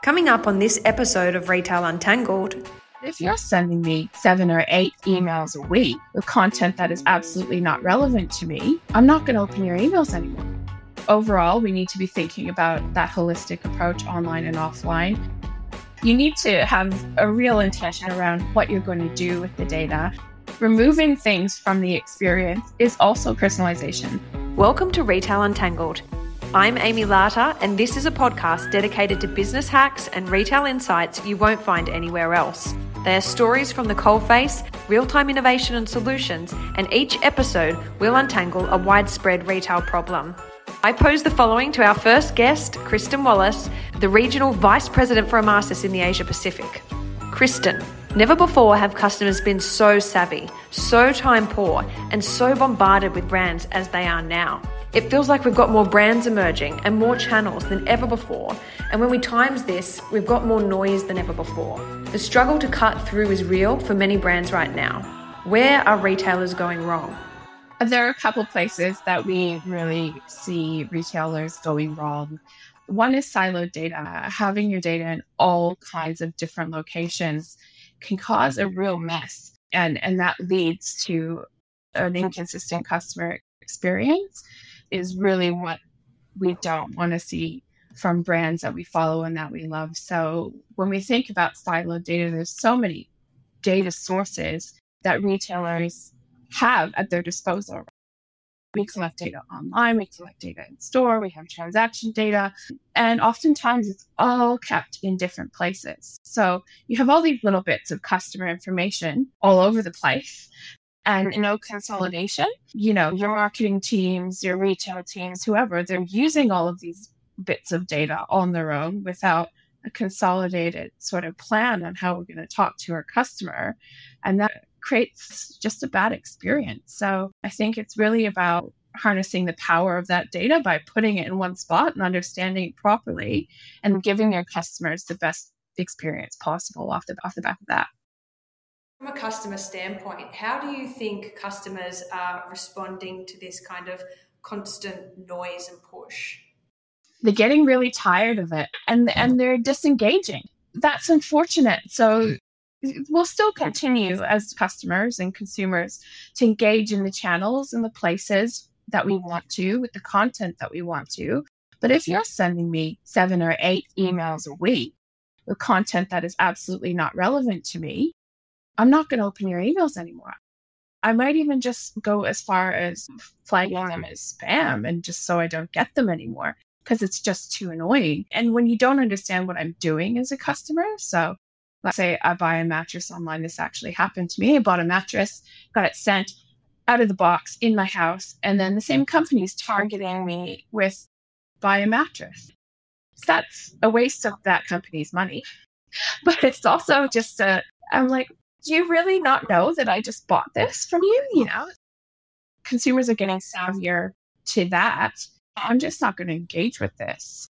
Coming up on this episode of Retail Untangled. If you're sending me seven or eight emails a week with content that is absolutely not relevant to me, I'm not going to open your emails anymore. Overall, we need to be thinking about that holistic approach online and offline. You need to have a real intention around what you're going to do with the data. Removing things from the experience is also personalization. Welcome to Retail Untangled I'm Amy Larter, and this is a podcast dedicated to business hacks and retail insights you won't find anywhere else. They are stories from the coalface, real time innovation and solutions, and each episode will untangle a widespread retail problem. I pose the following to our first guest, Kristen Wallace, the Regional Vice President for Emarsys in the Asia Pacific. Kristen, never before have customers been so savvy, so time poor, and so bombarded with brands as they are now. It feels like we've got more brands emerging and more channels than ever before. And when we times this, we've got more noise than ever before. The struggle to cut through is real for many brands right now. Where are retailers going wrong? There are a couple places that we really see retailers going wrong. One is siloed data. Having your data in all kinds of different locations can cause a real mess. And, and that leads to an inconsistent customer experience is really what we don't want to see from brands that we follow and that we love. So when we think about siloed data, there's so many data sources that retailers have at their disposal. We collect data online, we collect data in store, we have transaction data, and oftentimes it's all kept in different places. So you have all these little bits of customer information all over the place and mm-hmm. no consolidation. You know, your marketing teams, your retail teams, whoever, they're using all of these bits of data on their own without a consolidated sort of plan on how we're going to talk to our customer. And that creates just a bad experience. So I think it's really about harnessing the power of that data by putting it in one spot and understanding it properly and giving your customers the best experience possible off the off the back of that. From a customer standpoint, how do you think customers are responding to this kind of constant noise and push? They're getting really tired of it and and they're disengaging. That's unfortunate. So we'll still continue as customers and consumers to engage in the channels and the places that we want to with the content that we want to. But if you're sending me seven or eight emails a week with content that is absolutely not relevant to me, I'm not going to open your emails anymore. I might even just go as far as flagging them as spam and just so I don't get them anymore because it's just too annoying. And when you don't understand what I'm doing as a customer, so let's say I buy a mattress online, this actually happened to me. I bought a mattress, got it sent out of the box in my house, and then the same company's targeting me with buy a mattress. So that's a waste of that company's money. But it's also just a, I'm like, do you really not know that I just bought this from you? You know, consumers are getting savvier to that. I'm just not going to engage with this.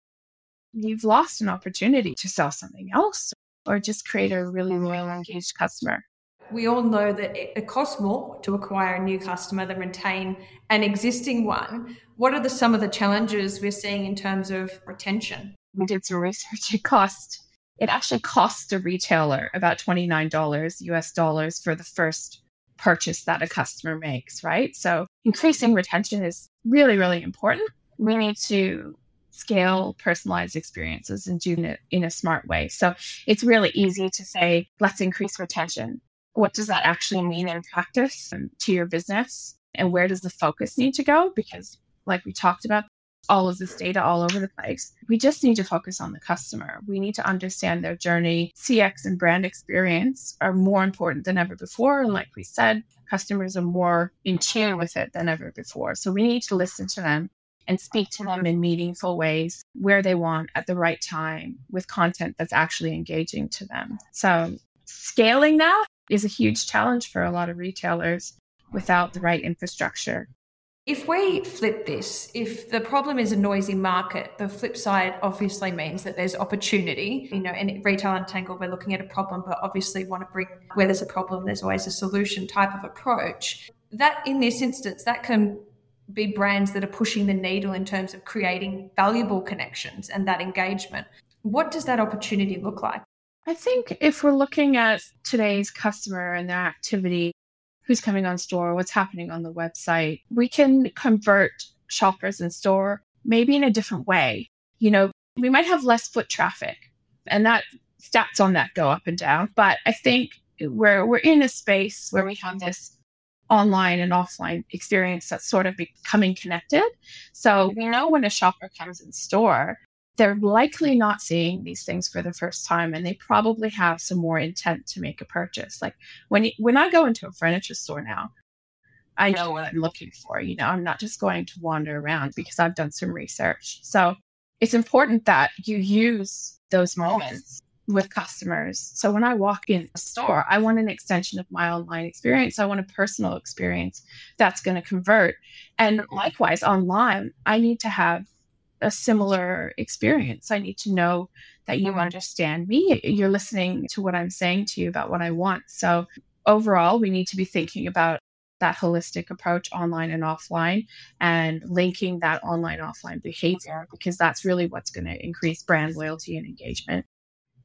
You've lost an opportunity to sell something else or just create a really loyal, engaged customer. We all know that it costs more to acquire a new customer than retain an existing one. What are the, some of the challenges we're seeing in terms of retention? We did some research. It cost it actually costs a retailer about $29 US dollars for the first purchase that a customer makes, right? So increasing retention is really, really important. We need to scale personalized experiences and do it in a smart way. So it's really easy to say, let's increase retention. What does that actually mean in practice um, to your business? And where does the focus need to go? Because like we talked about, all of this data all over the place. We just need to focus on the customer. We need to understand their journey. CX and brand experience are more important than ever before. And like we said, customers are more in tune with it than ever before. So we need to listen to them and speak to them in meaningful ways where they want at the right time with content that's actually engaging to them. So scaling that is a huge challenge for a lot of retailers without the right infrastructure if we flip this, if the problem is a noisy market, the flip side obviously means that there's opportunity. You know, in retail untangled, we're looking at a problem, but obviously want to bring where there's a problem, there's always a solution type of approach. That in this instance, that can be brands that are pushing the needle in terms of creating valuable connections and that engagement. What does that opportunity look like? I think if we're looking at today's customer and their activity, who's coming on store, what's happening on the website, we can convert shoppers in store maybe in a different way. You know, we might have less foot traffic and that stats on that go up and down. But I think we're we're in a space where we have this online and offline experience that's sort of becoming connected. So we know when a shopper comes in store, they're likely not seeing these things for the first time and they probably have some more intent to make a purchase. Like when you, when i go into a furniture store now i know what i'm looking for you know i'm not just going to wander around because i've done some research. So it's important that you use those moments with customers. So when i walk in a store i want an extension of my online experience. I want a personal experience that's going to convert. And mm-hmm. likewise online i need to have a similar experience. I need to know that you mm-hmm. understand me. You're listening to what I'm saying to you about what I want. So, overall, we need to be thinking about that holistic approach online and offline and linking that online offline behavior because that's really what's going to increase brand loyalty and engagement.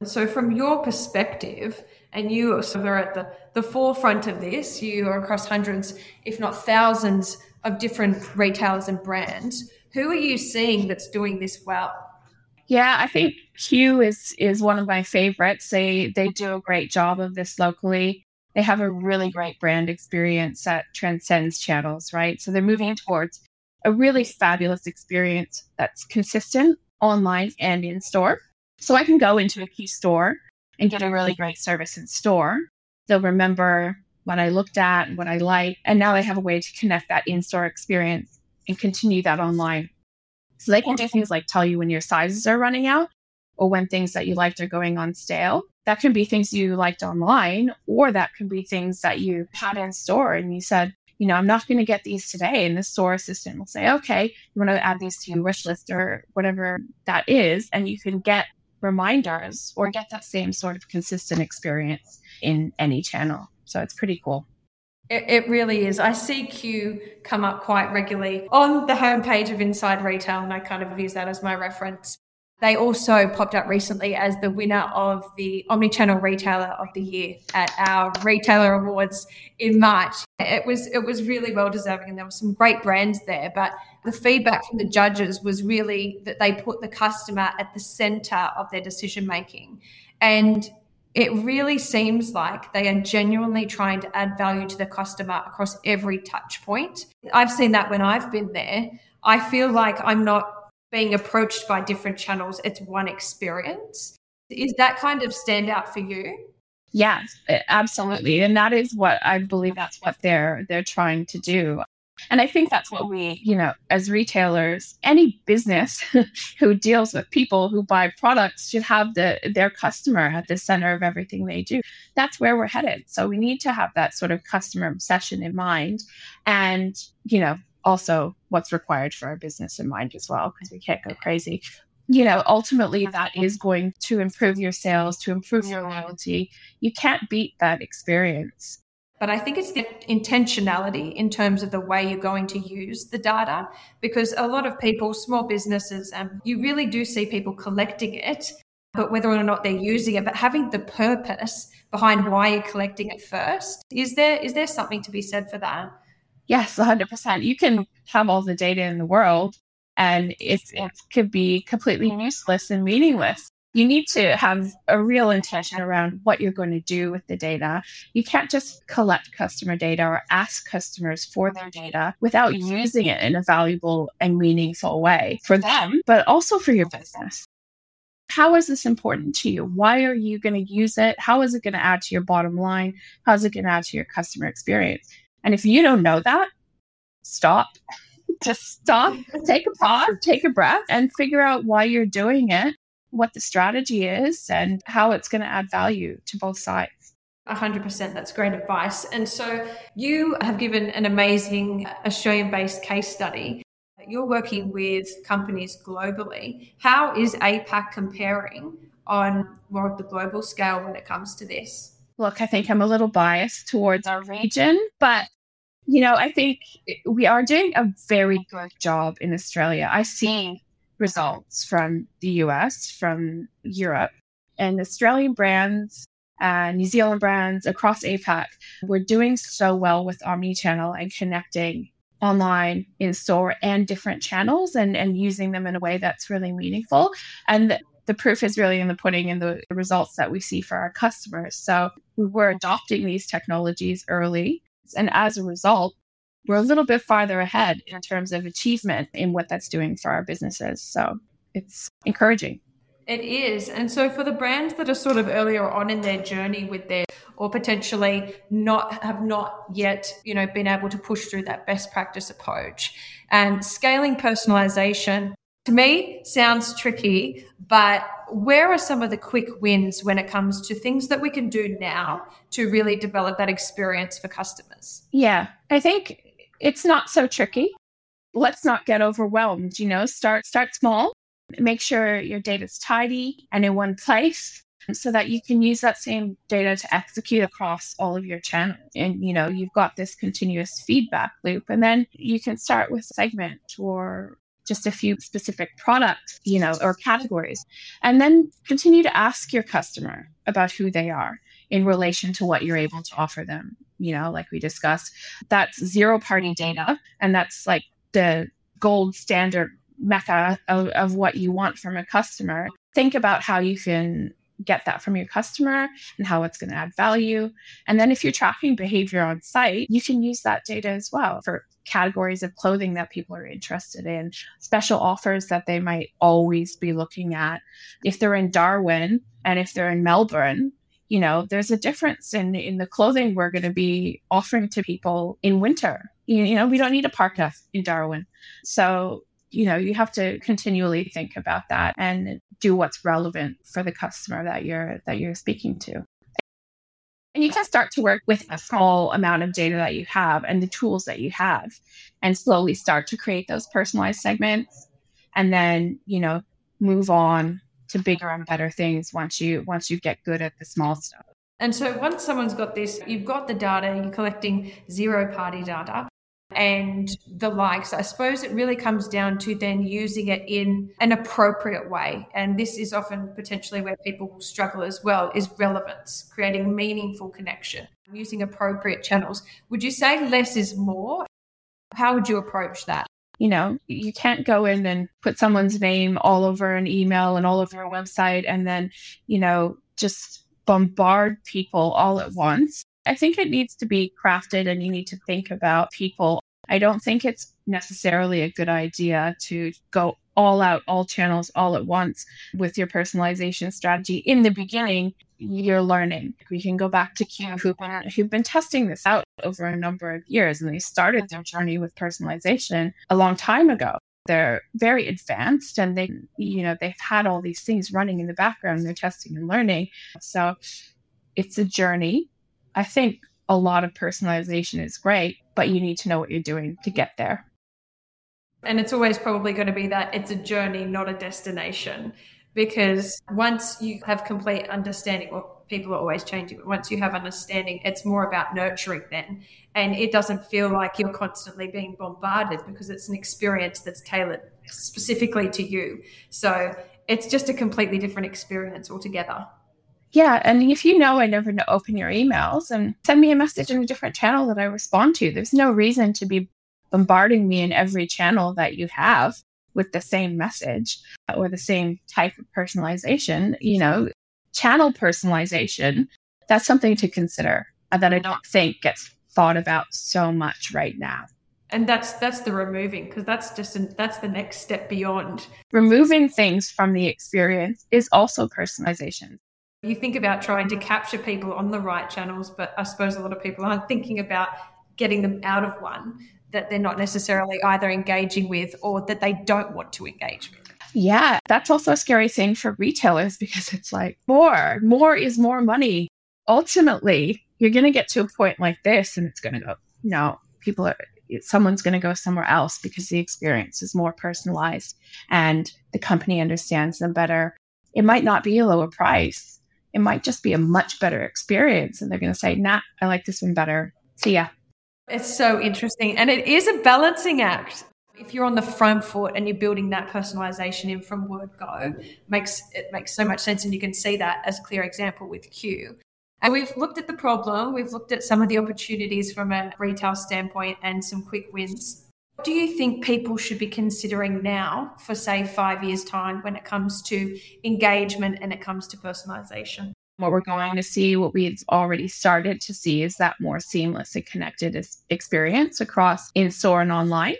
So, from your perspective, and you are at the, the forefront of this, you are across hundreds, if not thousands, of different retailers and brands. Who are you seeing that's doing this well? Yeah, I think Cue is is one of my favorites. They they do a great job of this locally. They have a really great brand experience that transcends channels, right? So they're moving towards a really fabulous experience that's consistent online and in store. So I can go into a store and get a really great service in store. They'll remember what I looked at, what I like, and now they have a way to connect that in-store experience and continue that online. So they can do things like tell you when your sizes are running out or when things that you liked are going on stale. That can be things you liked online, or that can be things that you had in store and you said, you know, I'm not going to get these today. And the store assistant will say, okay, you want to add these to your wish list or whatever that is. And you can get reminders or get that same sort of consistent experience in any channel. So it's pretty cool. It, it really is. I see Cue come up quite regularly on the homepage of Inside Retail, and I kind of use that as my reference. They also popped up recently as the winner of the Omnichannel Retailer of the Year at our Retailer Awards in March. It was it was really well deserving, and there were some great brands there. But the feedback from the judges was really that they put the customer at the centre of their decision making, and it really seems like they are genuinely trying to add value to the customer across every touch point. I've seen that when I've been there. I feel like I'm not being approached by different channels, it's one experience. Is that kind of stand out for you? Yes, absolutely. And that is what I believe that's what they're they're trying to do. And I think that's what we, you know, as retailers, any business who deals with people who buy products should have the their customer at the center of everything they do. That's where we're headed. So we need to have that sort of customer obsession in mind and, you know, also what's required for our business in mind as well, because we can't go crazy you know, ultimately that is going to improve your sales, to improve your loyalty. You can't beat that experience. But I think it's the intentionality in terms of the way you're going to use the data, because a lot of people, small businesses, um, you really do see people collecting it, but whether or not they're using it, but having the purpose behind why you're collecting it first, is there is there something to be said for that? Yes, 100%. You can have all the data in the world, and it, it could be completely useless and meaningless you need to have a real intention around what you're going to do with the data. You can't just collect customer data or ask customers for their data without using it in a valuable and meaningful way for them, but also for your business. How is this important to you? Why are you going to use it? How is it going to add to your bottom line? How is it going to add to your customer experience? And if you don't know that, stop. Just stop, take a pause, take a breath, and figure out why you're doing it what the strategy is and how it's going to add value to both sides. 100% that's great advice. And so you have given an amazing australian based case study. You're working with companies globally. How is apac comparing on more of the global scale when it comes to this? Look i think i'm a little biased towards our region but you know i think we are doing a very good job in australia. I see results from the US, from Europe, and Australian brands and New Zealand brands across APAC were doing so well with omnichannel and connecting online, in store, and different channels and, and using them in a way that's really meaningful. And the proof is really in the pudding and the results that we see for our customers. So we were adopting these technologies early. And as a result, we're a little bit farther ahead in terms of achievement in what that's doing for our businesses. So it's encouraging. It is. And so for the brands that are sort of earlier on in their journey with their or potentially not have not yet, you know, been able to push through that best practice approach and scaling personalization to me sounds tricky, but where are some of the quick wins when it comes to things that we can do now to really develop that experience for customers? Yeah, I think it's not so tricky. Let's not get overwhelmed, you know, start start small. Make sure your data is tidy and in one place so that you can use that same data to execute across all of your channels. And you know, you've got this continuous feedback loop. And then you can start with segment or just a few specific products, you know, or categories. And then continue to ask your customer about who they are in relation to what you're able to offer them. You know, like we discussed, that's zero party data. And that's like the gold standard mecca of, of what you want from a customer. Think about how you can get that from your customer and how it's going to add value. And then if you're tracking behavior on site, you can use that data as well for categories of clothing that people are interested in, special offers that they might always be looking at. If they're in Darwin and if they're in Melbourne, you know, there's a difference in in the clothing we're going to be offering to people in winter. You, you know, we don't need a parka in Darwin. So, you know, you have to continually think about that and do what's relevant for the customer that you're that you're speaking to. And you can start to work with a small amount of data that you have and the tools that you have and slowly start to create those personalized segments and then, you know, move on to bigger and better things once you once you get good at the small stuff. And so once someone's got this, you've got the data, you're collecting zero party data and the likes. I suppose it really comes down to then using it in an appropriate way. And this is often potentially where people will struggle as well is relevance, creating meaningful connection, using appropriate channels. Would you say less is more? How would you approach that? You know, you can't go in and put someone's name all over an email and all over a website and then, you know, just bombard people all at once. I think it needs to be crafted and you need to think about people. I don't think it's necessarily a good idea to go all out, all channels, all at once with your personalization strategy. In the beginning, you're learning. We can go back to Cue, who've been, who've been testing this out over a number of years, and they started their journey with personalization a long time ago. They're very advanced and they, you know, they've had all these things running in the background. They're testing and learning. So it's a journey I think a lot of personalization is great, but you need to know what you're doing to get there. And it's always probably going to be that it's a journey, not a destination. Because once you have complete understanding, well, people are always changing, but once you have understanding, it's more about nurturing then. And it doesn't feel like you're constantly being bombarded because it's an experience that's tailored specifically to you. So it's just a completely different experience altogether. Yeah. And if you know I never open your emails and send me a message in a different channel that I respond to, there's no reason to be bombarding me in every channel that you have with the same message or the same type of personalization. You know, channel personalization, that's something to consider and that I don't think gets thought about so much right now. And that's that's the removing because that's just an, that's the next step beyond. Removing things from the experience is also personalization. You think about trying to capture people on the right channels, but I suppose a lot of people aren't thinking about getting them out of one that they're not necessarily either engaging with or that they don't want to engage with. Yeah, that's also a scary thing for retailers because it's like more, more is more money. Ultimately, you're going to get to a point like this and it's going to go, no, people are, someone's going to go somewhere else because the experience is more personalized and the company understands them better. It might not be a lower price, it might just be a much better experience. And they're going to say, nah, I like this one better. See ya. It's so interesting. And it is a balancing act. if you're on the front foot and you're building that personalization in from word go makes it makes so much sense and you can see that as a clear example with Cue and we've looked at the problem we've looked at some of the opportunities from a retail standpoint and some quick wins what do you think people should be considering now for say five years time when it comes to engagement and it comes to personalization what we're going to see, what we've already started to see, is that more seamless and connected experience across in store and online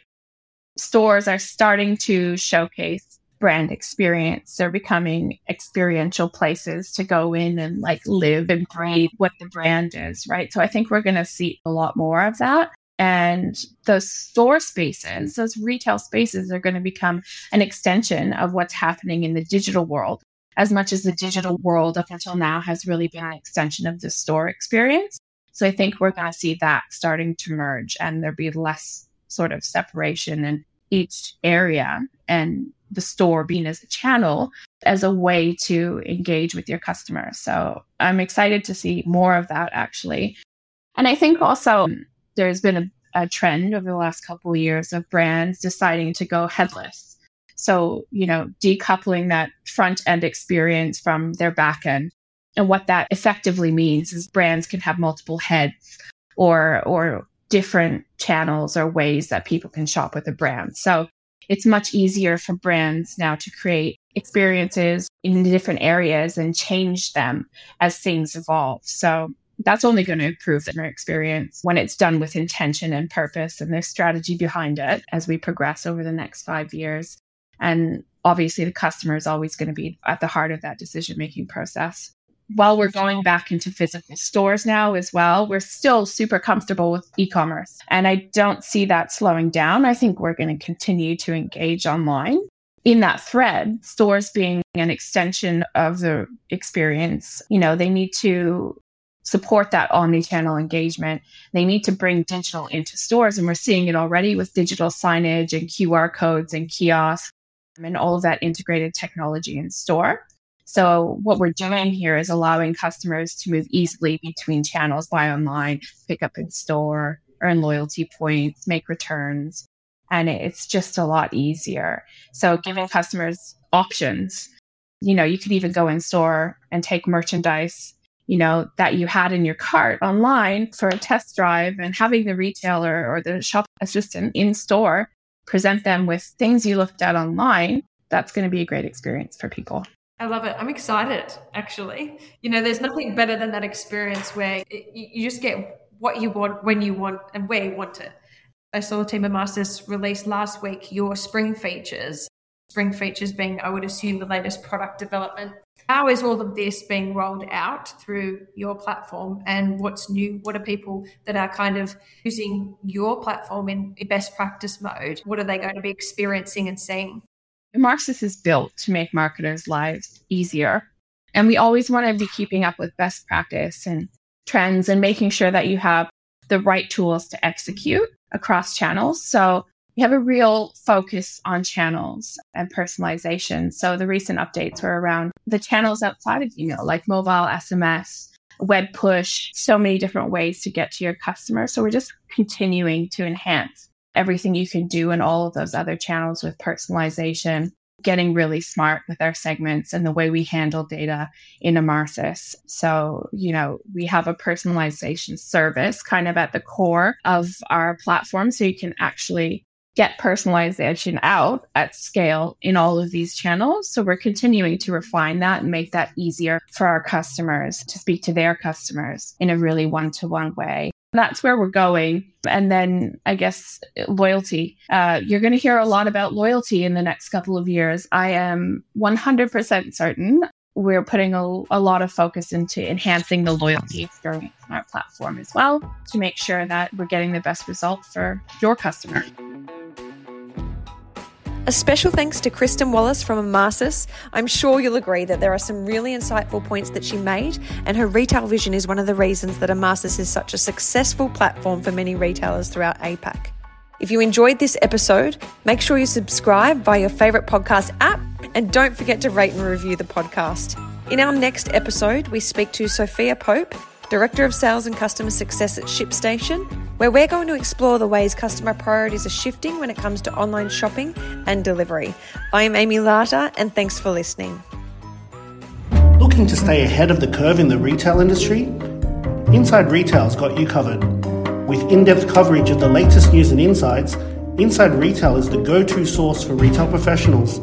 stores are starting to showcase brand experience. They're becoming experiential places to go in and like live and breathe what the brand is, right? So I think we're going to see a lot more of that. And those store spaces, those retail spaces are going to become an extension of what's happening in the digital world. As much as the digital world up until now has really been an extension of the store experience. So I think we're going to see that starting to merge and there be less sort of separation in each area and the store being as a channel as a way to engage with your customers. So I'm excited to see more of that actually. And I think also there's been a, a trend over the last couple of years of brands deciding to go headless. So, you know, decoupling that front end experience from their back end. And what that effectively means is brands can have multiple heads or or different channels or ways that people can shop with a brand. So it's much easier for brands now to create experiences in different areas and change them as things evolve. So that's only going to improve their experience when it's done with intention and purpose and there's strategy behind it as we progress over the next five years. And obviously, the customer is always going to be at the heart of that decision making process while we're going back into physical stores now as well, we're still super comfortable with e commerce. And I don't see that slowing down. I think we're going to continue to engage online. In that thread, stores being an extension of the experience, you know, they need to support that omni-channel engagement. They need to bring digital into stores. And we're seeing it already with digital signage and QR codes and kiosks and all of that integrated technology in store. So what we're doing here is allowing customers to move easily between channels, buy online, pick up in store, earn loyalty points, make returns. And it's just a lot easier. So giving customers options, you know, you could even go in store and take merchandise, you know, that you had in your cart online for a test drive and having the retailer or the shop assistant in store present them with things you looked at online. That's going to be a great experience for people. I love it. I'm excited, actually. You know, there's nothing better than that experience where you just get what you want when you want and where you want it. I saw Team of Masters release last week your spring features. Spring features being, I would assume, the latest product development. How is all of this being rolled out through your platform and what's new? What are people that are kind of using your platform in best practice mode? What are they going to be experiencing and seeing? Emarsys is built to make marketers' lives easier. And we always want to be keeping up with best practice and trends and making sure that you have the right tools to execute across channels. So we have a real focus on channels and personalization. So the recent updates were around the channels outside of email, like mobile, SMS, web push, so many different ways to get to your customer. So we're just continuing to enhance everything you can do in all of those other channels with personalization, getting really smart with our segments and the way we handle data in Emarsys. So, you know, we have a personalization service kind of at the core of our platform. So you can actually get personalization out at scale in all of these channels. So we're continuing to refine that and make that easier for our customers to speak to their customers in a really one to one way. That's where we're going. And then I guess loyalty. Uh, you're going to hear a lot about loyalty in the next couple of years. I am 100% certain we're putting a, a lot of focus into enhancing the loyalty experience on our platform as well to make sure that we're getting the best result for your customer. A special thanks to Kristen Wallace from Emarsys. I'm sure you'll agree that there are some really insightful points that she made, and her retail vision is one of the reasons that Emarsys is such a successful platform for many retailers throughout APAC. If you enjoyed this episode, make sure you subscribe via your favourite podcast app, and don't forget to rate and review the podcast. In our next episode, we speak to Sophia Pope, Director of Sales and Customer Success at ShipStation, where we're going to explore the ways customer priorities are shifting when it comes to online shopping and delivery. I'm Amy Lata, and thanks for listening. Looking to stay ahead of the curve in the retail industry? Inside Retail's got you covered. With in depth coverage of the latest news and insights, Inside Retail is the go to source for retail professionals.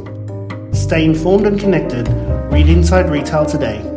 Stay informed and connected. Read Inside Retail today.